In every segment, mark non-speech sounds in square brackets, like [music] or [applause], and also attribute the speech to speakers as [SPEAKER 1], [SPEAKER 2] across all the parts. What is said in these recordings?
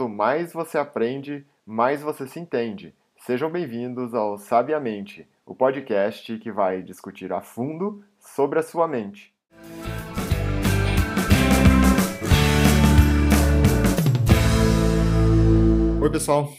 [SPEAKER 1] Quanto mais você aprende, mais você se entende. Sejam bem-vindos ao Sabiamente, o podcast que vai discutir a fundo sobre a sua mente. Oi, pessoal.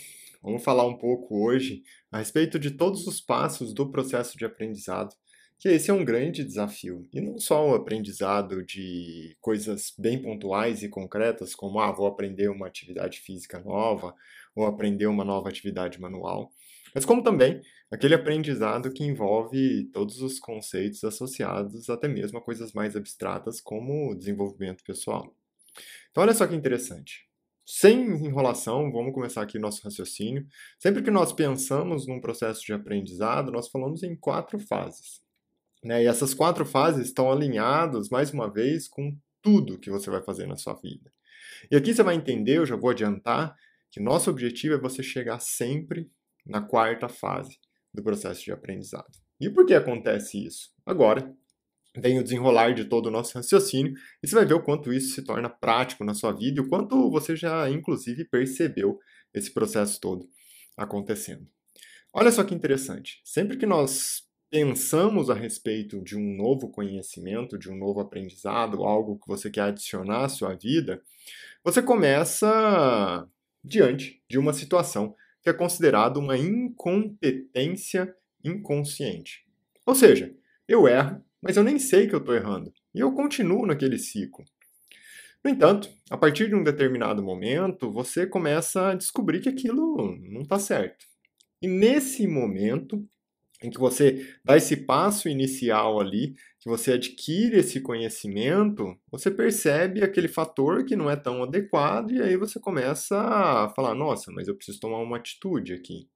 [SPEAKER 1] Vamos falar um pouco hoje a respeito de todos os passos do processo de aprendizado que esse é um grande desafio. E não só o aprendizado de coisas bem pontuais e concretas, como ah, vou aprender uma atividade física nova, ou aprender uma nova atividade manual, mas como também aquele aprendizado que envolve todos os conceitos associados até mesmo a coisas mais abstratas como o desenvolvimento pessoal. Então olha só que interessante. Sem enrolação, vamos começar aqui nosso raciocínio. Sempre que nós pensamos num processo de aprendizado, nós falamos em quatro fases. Né? E essas quatro fases estão alinhadas, mais uma vez, com tudo que você vai fazer na sua vida. E aqui você vai entender, eu já vou adiantar, que nosso objetivo é você chegar sempre na quarta fase do processo de aprendizado. E por que acontece isso? Agora vem o desenrolar de todo o nosso raciocínio e você vai ver o quanto isso se torna prático na sua vida e o quanto você já, inclusive, percebeu esse processo todo acontecendo. Olha só que interessante. Sempre que nós pensamos a respeito de um novo conhecimento, de um novo aprendizado, algo que você quer adicionar à sua vida, você começa diante de uma situação que é considerada uma incompetência inconsciente. Ou seja, eu erro, mas eu nem sei que eu estou errando, e eu continuo naquele ciclo. No entanto, a partir de um determinado momento, você começa a descobrir que aquilo não está certo. E nesse momento, em que você dá esse passo inicial ali, que você adquire esse conhecimento, você percebe aquele fator que não é tão adequado e aí você começa a falar: nossa, mas eu preciso tomar uma atitude aqui.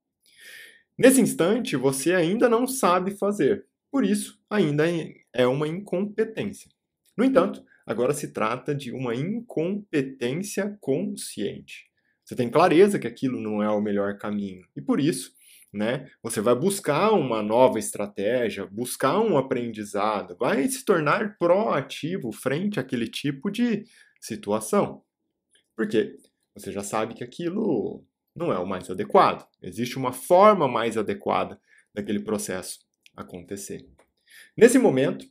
[SPEAKER 1] Nesse instante, você ainda não sabe fazer, por isso, ainda é uma incompetência. No entanto, agora se trata de uma incompetência consciente. Você tem clareza que aquilo não é o melhor caminho e por isso né? Você vai buscar uma nova estratégia, buscar um aprendizado, vai se tornar proativo frente àquele tipo de situação. Por quê? Você já sabe que aquilo não é o mais adequado. Existe uma forma mais adequada daquele processo acontecer. Nesse momento,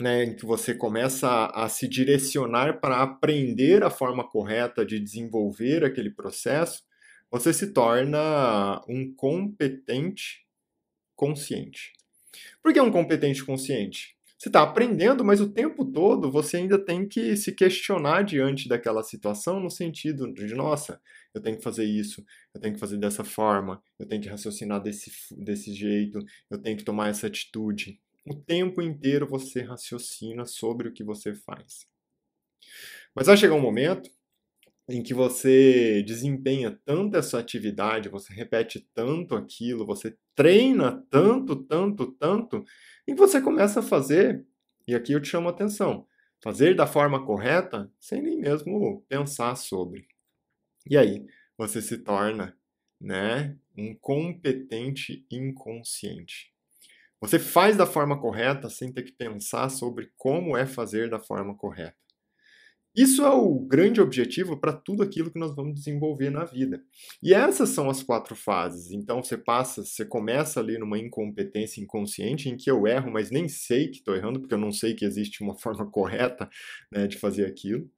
[SPEAKER 1] né, em que você começa a se direcionar para aprender a forma correta de desenvolver aquele processo, você se torna um competente consciente. Por que um competente consciente? Você está aprendendo, mas o tempo todo você ainda tem que se questionar diante daquela situação, no sentido de, nossa, eu tenho que fazer isso, eu tenho que fazer dessa forma, eu tenho que raciocinar desse, desse jeito, eu tenho que tomar essa atitude. O tempo inteiro você raciocina sobre o que você faz. Mas vai chegar um momento em que você desempenha tanto essa atividade, você repete tanto aquilo, você treina tanto, tanto, tanto, e você começa a fazer, e aqui eu te chamo a atenção, fazer da forma correta sem nem mesmo pensar sobre. E aí você se torna, né, um competente inconsciente. Você faz da forma correta sem ter que pensar sobre como é fazer da forma correta. Isso é o grande objetivo para tudo aquilo que nós vamos desenvolver na vida. E essas são as quatro fases. Então você passa, você começa ali numa incompetência inconsciente em que eu erro, mas nem sei que estou errando, porque eu não sei que existe uma [laughs] forma correta né, de fazer aquilo.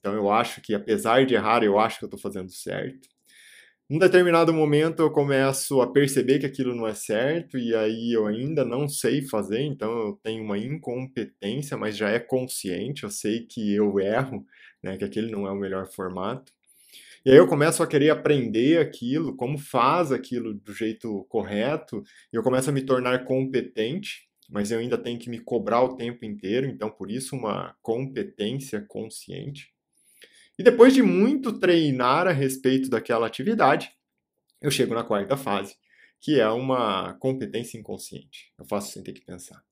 [SPEAKER 1] Então eu acho que apesar de errar, eu acho que eu estou fazendo certo. Num determinado momento eu começo a perceber que aquilo não é certo e aí eu ainda não sei fazer, então eu tenho uma incompetência, mas já é consciente, eu sei que eu erro, né, que aquele não é o melhor formato. E aí eu começo a querer aprender aquilo, como faz aquilo do jeito correto, e eu começo a me tornar competente, mas eu ainda tenho que me cobrar o tempo inteiro, então por isso uma competência consciente. E depois de muito treinar a respeito daquela atividade, eu chego na quarta fase, que é uma competência inconsciente. Eu faço sem ter que pensar.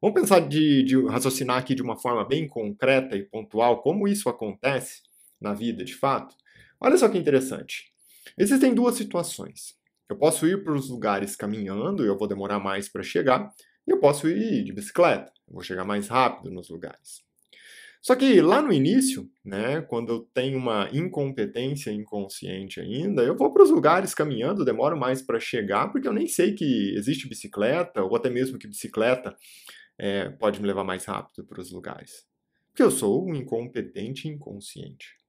[SPEAKER 1] Vamos pensar de, de raciocinar aqui de uma forma bem concreta e pontual como isso acontece na vida de fato. Olha só que interessante. Existem duas situações. Eu posso ir para os lugares caminhando e eu vou demorar mais para chegar, e eu posso ir de bicicleta, eu vou chegar mais rápido nos lugares. Só que lá no início, né, quando eu tenho uma incompetência inconsciente ainda, eu vou para os lugares caminhando, demoro mais para chegar, porque eu nem sei que existe bicicleta, ou até mesmo que bicicleta é, pode me levar mais rápido para os lugares. Porque eu sou um incompetente inconsciente.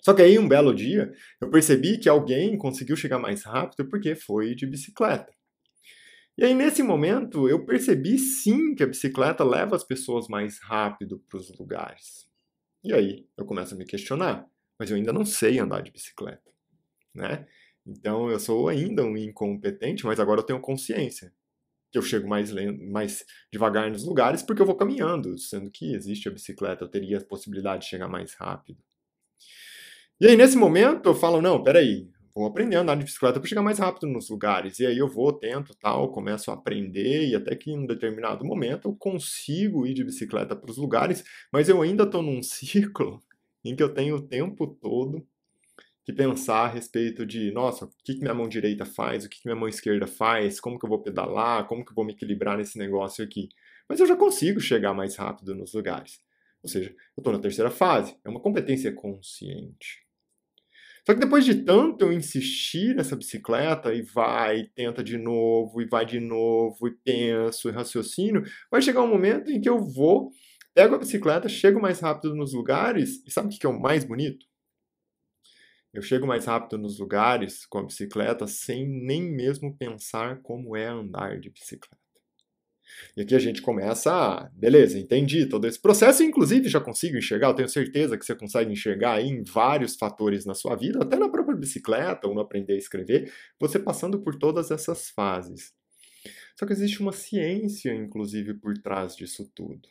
[SPEAKER 1] Só que aí, um belo dia, eu percebi que alguém conseguiu chegar mais rápido porque foi de bicicleta. E aí, nesse momento, eu percebi sim que a bicicleta leva as pessoas mais rápido para os lugares. E aí, eu começo a me questionar, mas eu ainda não sei andar de bicicleta, né? Então, eu sou ainda um incompetente, mas agora eu tenho consciência que eu chego mais, mais devagar nos lugares porque eu vou caminhando, sendo que existe a bicicleta, eu teria a possibilidade de chegar mais rápido. E aí, nesse momento, eu falo, não, peraí, vou aprender a andar de bicicleta para chegar mais rápido nos lugares. E aí eu vou, tento, tal, começo a aprender e até que em um determinado momento eu consigo ir de bicicleta para os lugares, mas eu ainda estou num [laughs] ciclo em que eu tenho o tempo todo que pensar a respeito de, nossa, o que, que minha mão direita faz, o que, que minha mão esquerda faz, como que eu vou pedalar, como que eu vou me equilibrar nesse negócio aqui. Mas eu já consigo chegar mais rápido nos lugares. Ou seja, eu estou na terceira fase, é uma competência consciente. Só que depois de tanto eu insistir nessa bicicleta e vai, tenta de novo, e vai de novo, e penso, e raciocínio, vai chegar um momento em que eu vou, pego a bicicleta, chego mais rápido nos lugares, e sabe o que é o mais bonito? Eu chego mais rápido nos lugares com a bicicleta sem nem mesmo pensar como é andar de bicicleta. E aqui a gente começa a, beleza, entendi todo esse processo, inclusive já consigo enxergar, eu tenho certeza que você consegue enxergar em vários fatores na sua vida, até na própria bicicleta ou no aprender a escrever, você passando por todas essas fases. Só que existe uma ciência, inclusive, por trás disso tudo.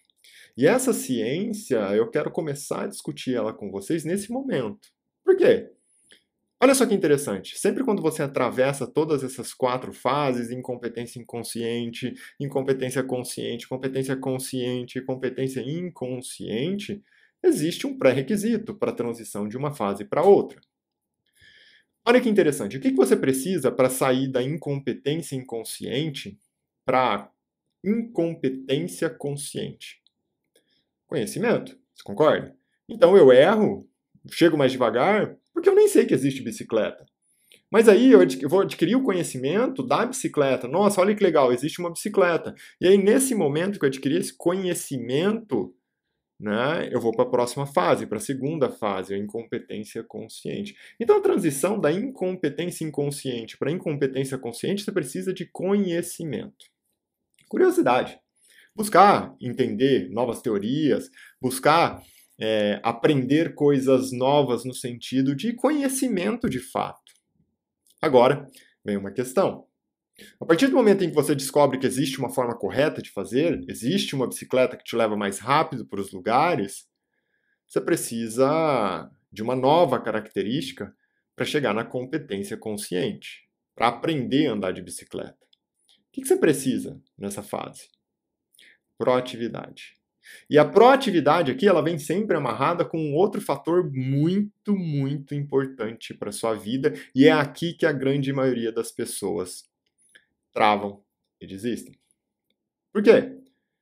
[SPEAKER 1] E essa ciência, eu quero começar a discutir ela com vocês nesse momento. Por quê? Olha só que interessante. Sempre quando você atravessa todas essas quatro fases, incompetência inconsciente, incompetência consciente, competência consciente competência inconsciente, existe um pré-requisito para a transição de uma fase para outra. Olha que interessante. O que você precisa para sair da incompetência inconsciente para incompetência consciente? Conhecimento. Você concorda? Então eu erro, chego mais devagar, porque eu nem sei que existe bicicleta. Mas aí eu vou adquirir o conhecimento da bicicleta. Nossa, olha que legal, existe uma bicicleta. E aí, nesse momento que eu adquiri esse conhecimento, né, eu vou para a próxima fase, para a segunda fase, a incompetência consciente. Então, a transição da incompetência inconsciente para a incompetência consciente, você precisa de conhecimento. Curiosidade. Buscar entender novas teorias, buscar é, aprender coisas novas no sentido de conhecimento de fato. Agora, vem uma questão. A partir do momento em que você descobre que existe uma forma correta de fazer, existe uma bicicleta que te leva mais rápido para os lugares, você precisa de uma nova característica para chegar na competência consciente, para aprender a andar de bicicleta. O que você precisa nessa fase? Proatividade. E a proatividade aqui, ela vem sempre amarrada com um outro fator muito, muito importante para sua vida, e é aqui que a grande maioria das pessoas travam e desistem. Por quê?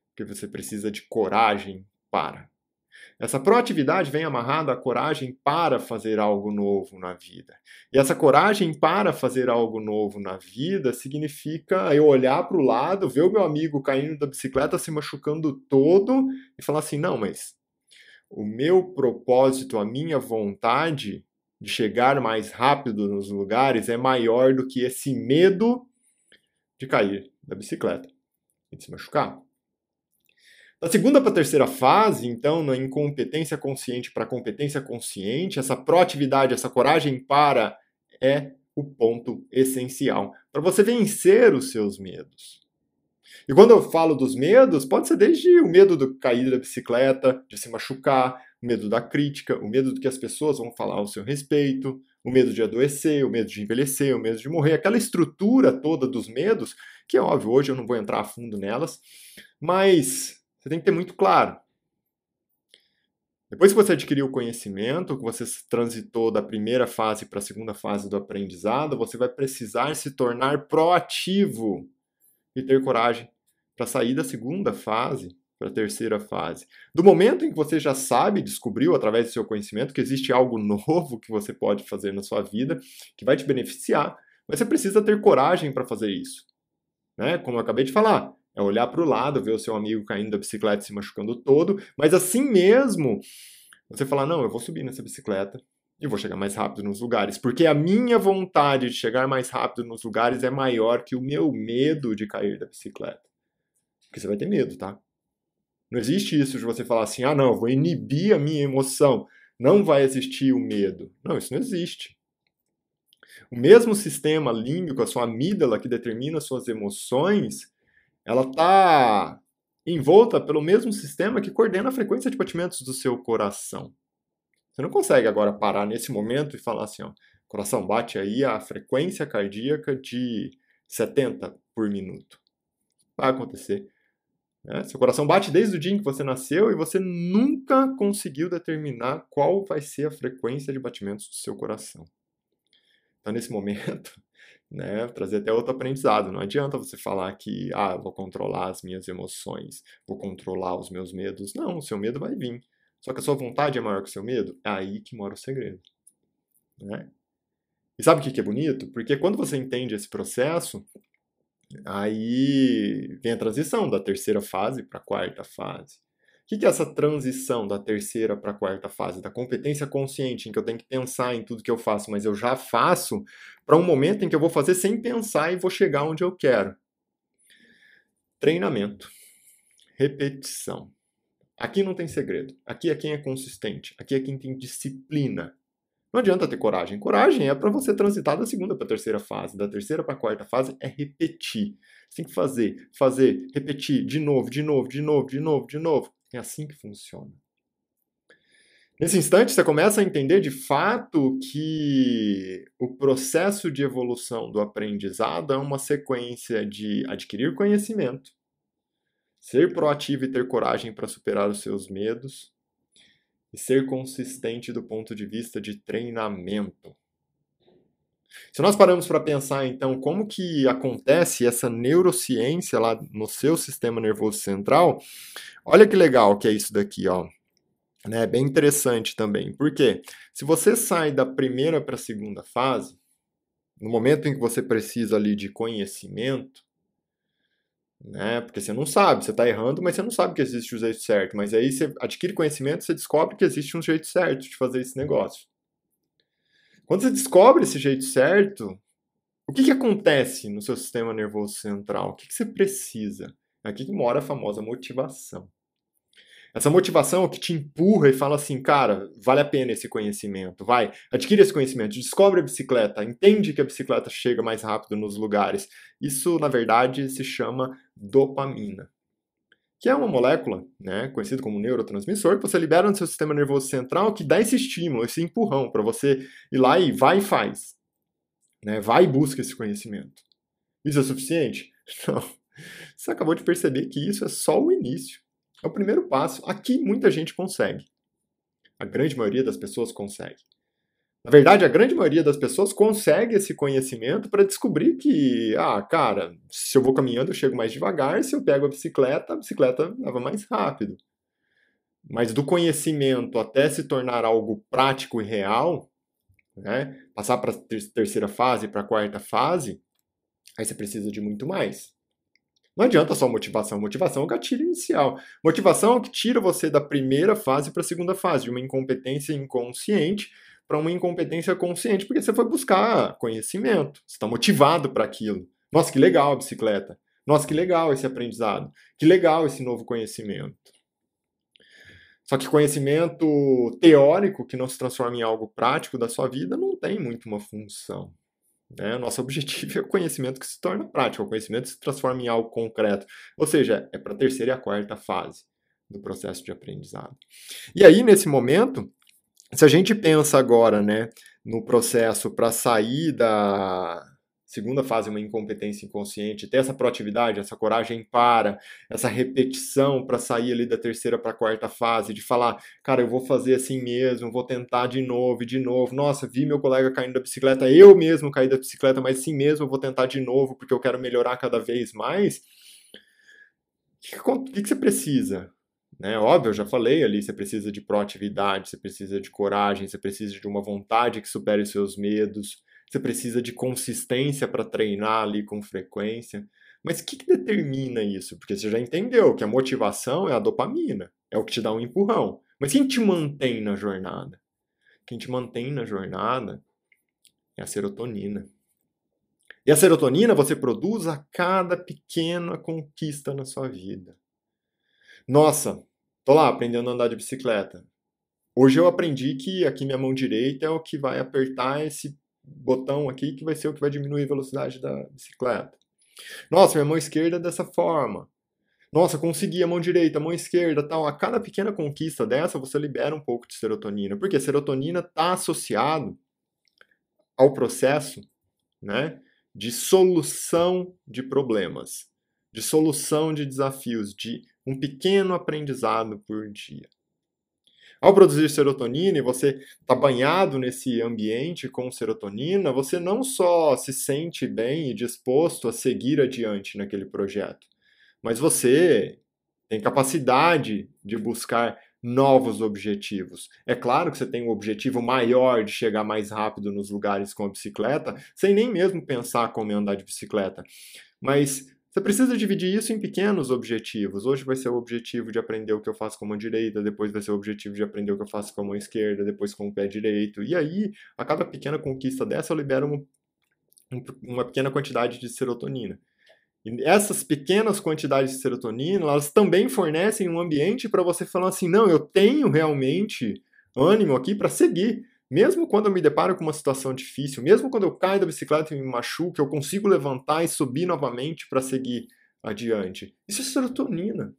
[SPEAKER 1] Porque você precisa de coragem para. Essa proatividade vem amarrada à coragem para fazer algo novo na vida. E essa coragem para fazer algo novo na vida significa eu olhar para o lado, ver o meu amigo caindo da bicicleta, se machucando todo e falar assim: não, mas o meu propósito, a minha vontade de chegar mais rápido nos lugares é maior do que esse medo de cair da bicicleta e de se machucar. Da segunda para a terceira fase, então, na incompetência consciente para competência consciente, essa proatividade, essa coragem para é o ponto essencial para você vencer os seus medos. E quando eu falo dos medos, pode ser desde o medo de cair da bicicleta, de se machucar, o medo da crítica, o medo do que as pessoas vão falar ao seu respeito, o medo de adoecer, o medo de envelhecer, o medo de morrer, aquela estrutura toda dos medos, que é óbvio, hoje eu não vou entrar a fundo nelas, mas você tem que ter muito claro. Depois que você adquiriu o conhecimento, que você transitou da primeira fase para a segunda fase do aprendizado, você vai precisar se tornar proativo e ter coragem para sair da segunda fase para a terceira fase. Do momento em que você já sabe, descobriu através do seu conhecimento que existe algo [laughs] novo que você pode fazer na sua vida, que vai te beneficiar, mas você precisa ter coragem para fazer isso. Né? Como eu acabei de falar, é olhar para o lado, ver o seu amigo caindo da bicicleta se machucando todo, mas assim mesmo, você falar: não, eu vou subir nessa bicicleta, e vou chegar mais rápido nos lugares, porque a minha vontade de chegar mais rápido nos lugares é maior que o meu medo de cair da bicicleta. Porque você vai ter medo, tá? Não existe isso de você falar assim, ah, não, vou inibir a minha emoção. Não vai existir o medo. Não, isso não existe. O mesmo sistema límbico, a sua amígdala que determina suas emoções, ela está envolta pelo mesmo sistema que coordena a frequência de batimentos do seu coração. Você não consegue agora parar nesse momento e falar assim, ó, coração bate aí a frequência cardíaca de 70 por minuto. Vai acontecer. Né? Seu coração bate desde o dia em que você nasceu e você nunca conseguiu determinar qual vai ser a frequência de batimentos do seu coração. Então, nesse momento, né, trazer até outro aprendizado. Não adianta você falar que, ah, vou controlar as minhas emoções, vou controlar os meus medos. Não, o seu medo vai vir. Só que a sua vontade é maior que o seu medo. É aí que mora o segredo. Né? E sabe o que é bonito? Porque quando você entende esse processo, Aí vem a transição da terceira fase para a quarta fase. O que é essa transição da terceira para a quarta fase? Da competência consciente, em que eu tenho que pensar em tudo que eu faço, mas eu já faço, para um momento em que eu vou fazer sem pensar e vou chegar onde eu quero. Treinamento. Repetição. Aqui não tem segredo. Aqui é quem é consistente. Aqui é quem tem disciplina. Não adianta ter coragem. Coragem é para você transitar da segunda para a terceira fase, da terceira para a quarta fase é repetir. Você tem que fazer, fazer, repetir de novo, de novo, de novo, de novo, de novo. É assim que funciona. Nesse instante, você começa a entender de fato que o processo de evolução do aprendizado é uma sequência de adquirir conhecimento, ser proativo e ter coragem para superar os seus medos, e ser consistente do ponto de vista de treinamento. Se nós paramos para pensar, então, como que acontece essa neurociência lá no seu sistema nervoso central, olha que legal que é isso daqui, ó. É bem interessante também. Porque se você sai da primeira para a segunda fase, no momento em que você precisa ali de conhecimento, né? Porque você não sabe, você está errando, mas você não sabe que existe o jeito certo. Mas aí você adquire conhecimento, você descobre que existe um jeito certo de fazer esse negócio. Quando você descobre esse jeito certo, o que, que acontece no seu sistema nervoso central? O que, que você precisa? Aqui que mora a famosa motivação. Essa motivação que te empurra e fala assim, cara, vale a pena esse conhecimento, vai, adquire esse conhecimento, descobre a bicicleta, entende que a bicicleta chega mais rápido nos lugares. Isso, na verdade, se chama dopamina, que é uma molécula, né, conhecida como neurotransmissor, que você libera no seu sistema nervoso central, que dá esse estímulo, esse empurrão para você ir lá e vai e faz. Né, vai e busca esse conhecimento. Isso é suficiente? [laughs] Não. Você acabou de perceber que isso é só o início. É o primeiro passo. Aqui muita gente consegue. A grande maioria das pessoas consegue. Na verdade, a grande maioria das pessoas consegue esse conhecimento para descobrir que, ah, cara, se eu vou caminhando eu chego mais devagar, se eu pego a bicicleta, a bicicleta leva mais rápido. Mas do conhecimento até se tornar algo prático e real, né, passar para a terceira fase, para a quarta fase, aí você precisa de muito mais. Não adianta só motivação. Motivação é o gatilho inicial. Motivação é o que tira você da primeira fase para a segunda fase, de uma incompetência inconsciente para uma incompetência consciente, porque você foi buscar conhecimento, você está motivado para aquilo. Nossa, que legal a bicicleta. Nossa, que legal esse aprendizado. Que legal esse novo conhecimento. Só que conhecimento teórico que não se transforma em algo prático da sua vida não tem muito uma função. Né? Nosso [laughs] objetivo é o conhecimento que se torna prático, o conhecimento que se transforma em algo concreto. Ou seja, é para a terceira e a quarta fase do processo de aprendizado. E aí, nesse momento, se a gente pensa agora né, no processo para sair da, segunda fase uma incompetência inconsciente, ter essa proatividade, essa coragem para, essa repetição para sair ali da terceira para a quarta fase, de falar, cara, eu vou fazer assim mesmo, vou tentar de novo, de novo. Nossa, vi meu colega caindo da bicicleta, eu mesmo caí da bicicleta, mas sim mesmo eu vou tentar de novo porque eu quero melhorar cada vez mais. O que, que, que você precisa? Né? Óbvio, eu já falei ali, você precisa de proatividade, você precisa de coragem, você precisa de uma vontade que supere os seus medos, você precisa de consistência para treinar ali com frequência. Mas o que, que, determina isso? Porque você já entendeu que a motivação é a dopamina, é o que te dá um empurrão. Mas quem te mantém na jornada? Quem te mantém na jornada é a serotonina. E a serotonina você produz a cada pequena conquista na sua vida. Nossa, tô lá aprendendo a andar de bicicleta. Hoje eu aprendi que aqui minha mão direita é o que vai apertar esse botão aqui que vai ser o que vai diminuir a velocidade da bicicleta. Nossa, minha mão esquerda é dessa forma. Nossa, consegui a mão direita, a mão esquerda, tal. A cada pequena conquista dessa, você libera um pouco de serotonina. Porque a serotonina está associado ao processo, né, de solução de problemas, de solução de desafios, de um pequeno aprendizado por dia. Ao produzir serotonina e você está banhado nesse ambiente com serotonina, você não só se sente bem e disposto a seguir adiante naquele projeto, mas você tem capacidade de buscar novos objetivos. É claro que você tem um objetivo maior de chegar mais rápido nos lugares com a bicicleta, sem nem mesmo pensar como andar de bicicleta. Mas você precisa dividir isso em pequenos objetivos. Hoje vai ser o objetivo de aprender o que eu faço com a mão direita, depois vai ser o objetivo de aprender o que eu faço com a mão esquerda, depois com o pé direito. E aí, a cada pequena conquista dessa, eu libero um, um, uma pequena quantidade de serotonina. E essas pequenas quantidades de serotonina, elas também fornecem um ambiente para você falar assim: não, eu tenho realmente ânimo aqui para seguir. Mesmo quando eu me deparo com uma situação difícil, mesmo quando eu caio da bicicleta e me machuco, eu consigo levantar e subir novamente para seguir adiante. Isso é serotonina.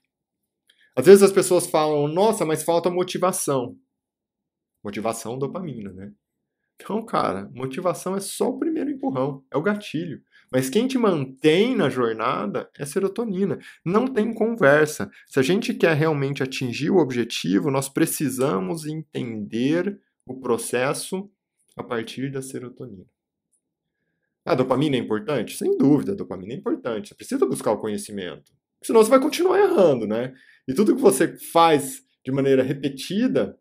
[SPEAKER 1] Às vezes as pessoas falam, nossa, mas falta motivação. Motivação, dopamina, né? Então, cara, motivação é só o primeiro empurrão, é o gatilho. Mas quem te mantém na jornada é serotonina. Não tem conversa. Se a gente quer realmente atingir o objetivo, nós precisamos entender o processo a partir da serotonina. A dopamina é importante? Sem dúvida, a dopamina é importante. Você precisa buscar o conhecimento. Senão você vai continuar errando, né? E tudo que você faz de maneira repetida,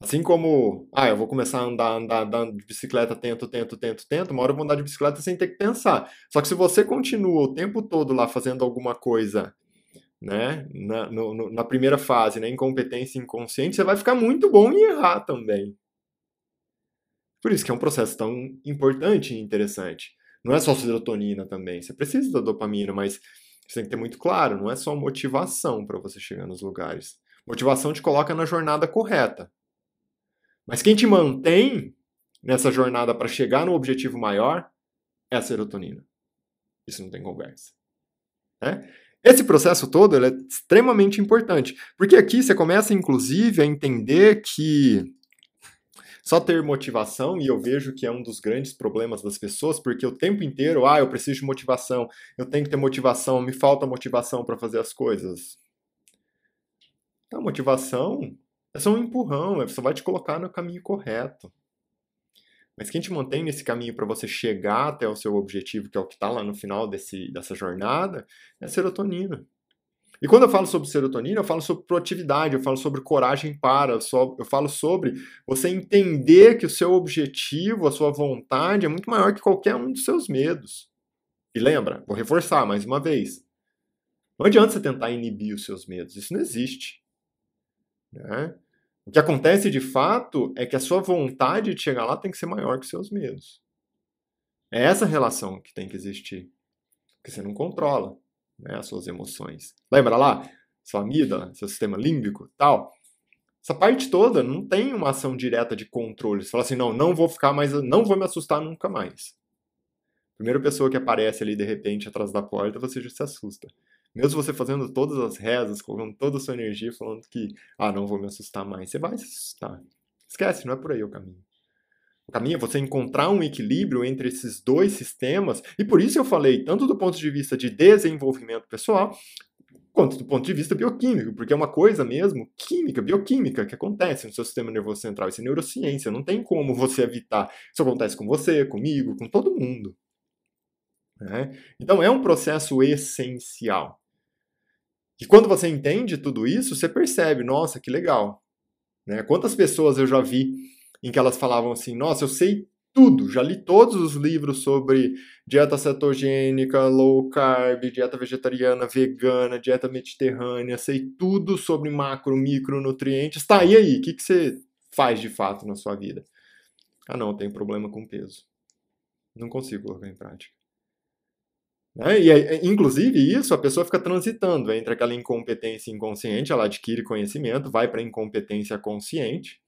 [SPEAKER 1] assim como, ah, eu vou começar a andar, andar, andar de bicicleta, tento, tento, tento, tento, uma hora eu vou andar de bicicleta sem ter que pensar. Só que se você continua o tempo todo lá fazendo alguma coisa né, na, no, na primeira fase, né, incompetência inconsciente, você vai ficar muito bom em errar também. Por isso que é um processo tão importante e interessante. Não é só serotonina também, você precisa da dopamina, mas você tem que ter muito claro, não é só motivação para você chegar nos lugares. Motivação te coloca na jornada correta. Mas quem te mantém nessa jornada para chegar no objetivo maior é a serotonina. Isso não tem conversa. Né? Esse processo todo é extremamente importante, porque aqui você começa, inclusive, a entender que só ter motivação, e eu vejo que é um dos grandes problemas das pessoas, porque o tempo inteiro, ah, eu preciso de motivação, eu tenho que ter motivação, me falta motivação para fazer as coisas. A motivação é só um empurrão, é só vai te colocar no caminho correto. Mas quem te mantém nesse caminho para você chegar até o seu objetivo, que é o que está lá no final desse, dessa jornada, é a serotonina. E quando eu falo sobre serotonina, eu falo sobre proatividade, eu falo sobre coragem para, eu falo sobre você entender que o seu objetivo, a sua vontade é muito maior que qualquer um dos seus medos. E lembra, vou reforçar mais uma vez. Não adianta você tentar inibir os seus medos, isso não existe. Né? O que acontece de fato é que a sua vontade de chegar lá tem que ser maior que os seus medos. É essa relação que tem que existir. Porque você não controla né, as suas emoções. Lembra lá? Sua amígdala, seu sistema límbico tal. Essa parte toda não tem uma ação direta de controle. Você fala assim, não, não vou ficar mais, não vou me assustar nunca mais. Primeira pessoa que aparece ali de repente atrás da porta, você já se assusta. Mesmo você fazendo todas as rezas, colocando toda a sua energia, falando que, ah, não vou me assustar mais, você vai se assustar. Esquece, não é por aí o caminho. O caminho é você encontrar um equilíbrio entre esses dois sistemas, e por isso eu falei, tanto do ponto de vista de desenvolvimento pessoal, quanto do ponto de vista bioquímico, porque é uma coisa mesmo química, bioquímica, que acontece no seu sistema nervoso central. Isso é neurociência, não tem como você evitar. Isso acontece com você, comigo, com todo mundo. Né? Então é um processo essencial. E quando você entende tudo isso, você percebe, nossa, que legal. Né? Quantas pessoas eu já vi em que elas falavam assim, nossa, eu sei tudo, já li todos os livros sobre dieta cetogênica, low carb, dieta vegetariana, vegana, dieta mediterrânea, sei tudo sobre macro, micronutrientes. Tá, e aí, o que, que você faz de fato na sua vida? Ah, não, tem problema com peso. Não consigo colocar em prática. Né? E, inclusive, isso a pessoa fica transitando entre aquela incompetência inconsciente, ela adquire conhecimento, vai para a incompetência consciente,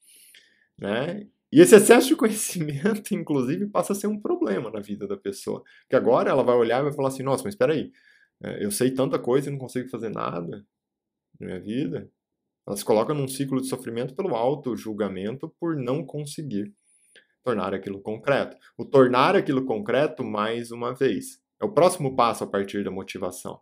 [SPEAKER 1] né? E esse excesso de conhecimento, [laughs] inclusive, passa a ser um problema na vida da pessoa. Porque agora ela vai olhar e vai falar assim: nossa, mas espera aí, é, eu sei tanta coisa e não consigo fazer nada na minha vida. Ela se coloca num ciclo de sofrimento pelo auto-julgamento por não conseguir tornar aquilo concreto. O tornar aquilo concreto, mais uma vez, é o próximo passo a partir da motivação.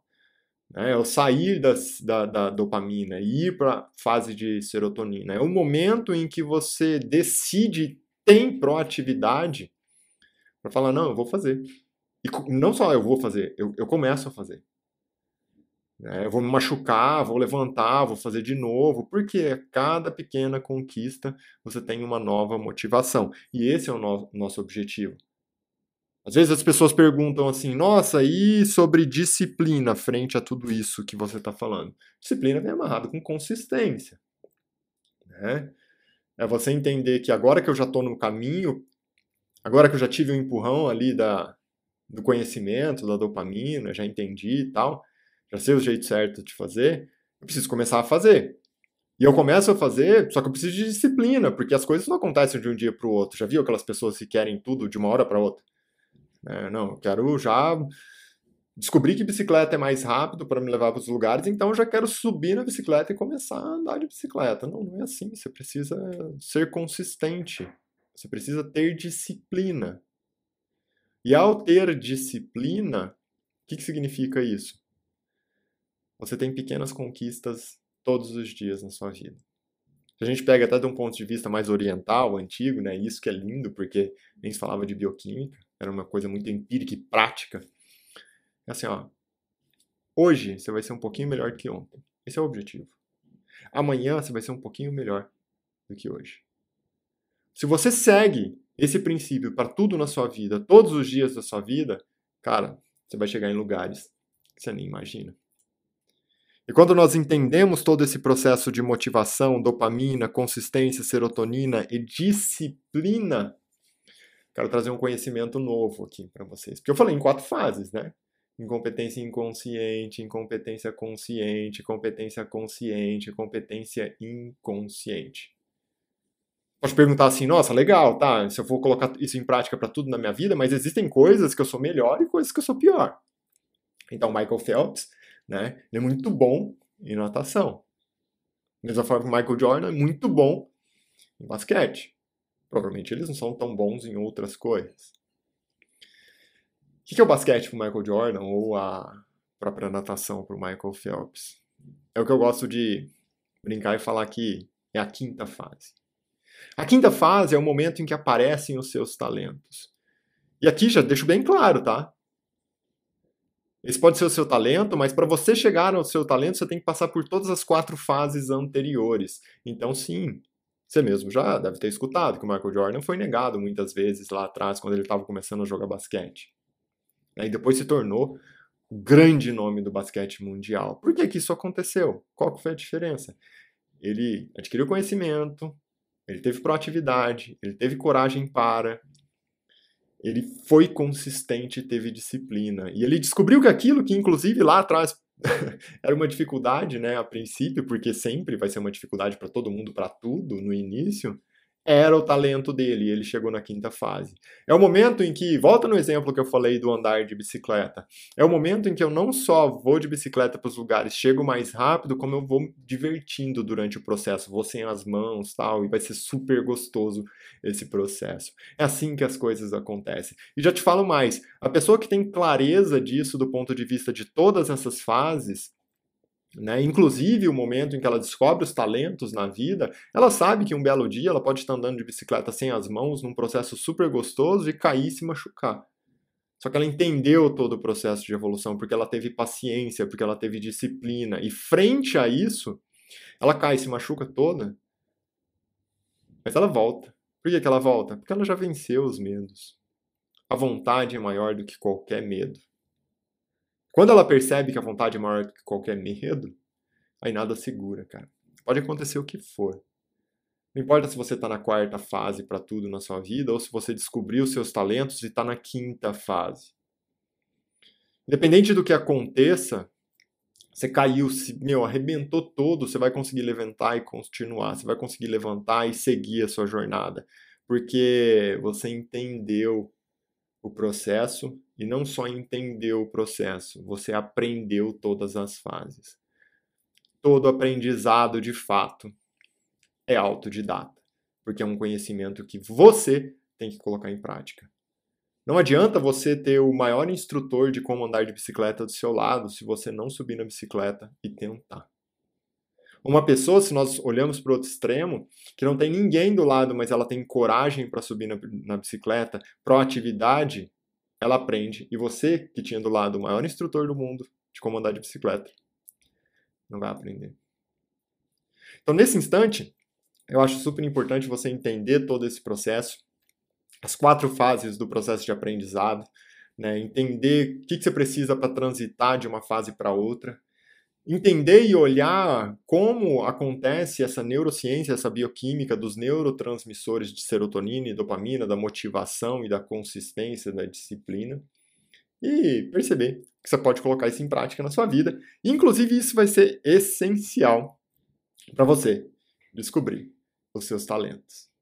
[SPEAKER 1] Né? É o sair das, da, da dopamina e ir para a fase de serotonina. É o momento em que você decide, tem proatividade para falar: não, eu vou fazer. E não só eu vou fazer, eu, eu começo a fazer. É, eu vou me machucar, vou levantar, vou fazer de novo, porque a cada pequena conquista você tem uma nova motivação. E esse é o no nosso objetivo. Às vezes as pessoas perguntam assim: nossa, e sobre disciplina frente a tudo isso que você está falando? Disciplina vem amarrado com consistência. Né? É você entender que agora que eu já estou no caminho, agora que eu já tive um empurrão ali da, do conhecimento, da dopamina, já entendi e tal, já sei o jeito certo de fazer, eu preciso começar a fazer. E eu começo a fazer, só que eu preciso de disciplina, porque as coisas não acontecem de um dia para o outro. Já viu aquelas pessoas que querem tudo de uma hora para outra? É, não, quero já descobrir que bicicleta é mais rápido para me levar para os lugares, então eu já quero subir na bicicleta e começar a andar de bicicleta. Não, não é assim. Você precisa ser consistente. Você precisa ter disciplina. E ao ter disciplina, o que, que significa isso? Você tem pequenas conquistas todos os dias na sua vida. Se a gente pega até de um ponto de vista mais oriental, antigo, né, isso que é lindo, porque nem se falava de bioquímica, era uma coisa muito empírica e prática. É assim, ó, hoje você vai ser um pouquinho melhor que ontem. Esse é o objetivo. Amanhã você vai ser um pouquinho melhor do que hoje. Se você segue esse princípio para tudo na sua vida, todos os dias da sua vida, cara, você vai chegar em lugares que você nem imagina. E quando nós entendemos todo esse processo de motivação, dopamina, consistência, serotonina e disciplina, quero trazer um conhecimento novo aqui para vocês. Porque eu falei em quatro fases, né? Incompetência inconsciente, incompetência consciente, competência consciente, competência inconsciente. Pode perguntar assim, nossa, legal, tá, se eu for colocar isso em prática para tudo na minha vida, mas existem coisas que eu sou melhor e coisas que eu sou pior. Então, Michael Phelps né? Ele é muito bom em natação. Da mesma forma que o Michael Jordan é muito bom em basquete. Provavelmente eles não são tão bons em outras coisas. O que é o basquete para Michael Jordan ou a própria natação para o Michael Phelps? É o que eu gosto de brincar e falar que é a quinta fase. A quinta fase é o momento em que aparecem os seus talentos. E aqui já deixo bem claro, tá? Esse pode ser o seu talento, mas para você chegar ao seu talento, você tem que passar por todas as quatro fases anteriores. Então, sim, você mesmo já deve ter escutado que o Michael Jordan foi negado muitas vezes lá atrás, quando ele estava começando a jogar basquete. E depois se tornou o grande nome do basquete mundial. Por que, que isso aconteceu? Qual foi a diferença? Ele adquiriu conhecimento, ele teve proatividade, ele teve coragem para, ele foi consistente teve disciplina. E ele descobriu que aquilo que, inclusive, lá atrás [laughs] era uma dificuldade, né, a princípio, porque sempre vai ser uma dificuldade para todo mundo, para tudo, no início, era o talento dele, ele chegou na quinta fase. É o momento em que, volta no exemplo que eu falei do andar de bicicleta, é o momento em que eu não só vou de bicicleta para os lugares, chego mais rápido, como eu vou divertindo durante o processo, vou sem as mãos tal, e vai ser super gostoso esse processo. É assim que as coisas acontecem. E já te falo mais, a pessoa que tem clareza disso do ponto de vista de todas essas fases, né? Inclusive, o momento em que ela descobre os talentos na vida, ela sabe que um belo dia ela pode estar andando de bicicleta sem as mãos, num processo super gostoso, e cair e se machucar. Só que ela entendeu todo o processo de evolução, porque ela teve paciência, porque ela teve disciplina. E frente a isso, ela cai, se machuca toda, mas ela volta. Por que, que ela volta? Porque ela já venceu os medos. A vontade é maior do que qualquer medo. Quando ela percebe que a vontade é maior que qualquer medo, aí nada segura, cara. Pode acontecer o que for. Não importa se você está na quarta fase para tudo na sua vida ou se você descobriu seus talentos e está na quinta fase. Independente do que aconteça, você caiu, se, meu, arrebentou todo, você vai conseguir levantar e continuar. Você vai conseguir levantar e seguir a sua jornada. Porque você entendeu o processo e não só entendeu o processo, você aprendeu todas as fases. Todo aprendizado de fato é autodidata, porque é um conhecimento que você tem que colocar em prática. Não adianta você ter o maior instrutor de como andar de bicicleta do seu lado se você não subir na bicicleta e tentar. Uma pessoa, se nós olhamos para o outro extremo, que não tem ninguém do lado, mas ela tem coragem para subir na, na bicicleta, proatividade, ela aprende. E você, que tinha do lado o maior instrutor do mundo de como andar de bicicleta, não vai aprender. Então, nesse instante, eu acho super importante você entender todo esse processo, as quatro fases do processo de aprendizado, né? entender o que, que você precisa para transitar de uma fase para outra, entender e olhar como acontece essa neurociência, essa bioquímica dos neurotransmissores de serotonina e dopamina, da motivação e da consistência da disciplina, e perceber que você pode colocar isso em prática na sua vida. Inclusive, isso vai ser essencial para você descobrir os seus talentos.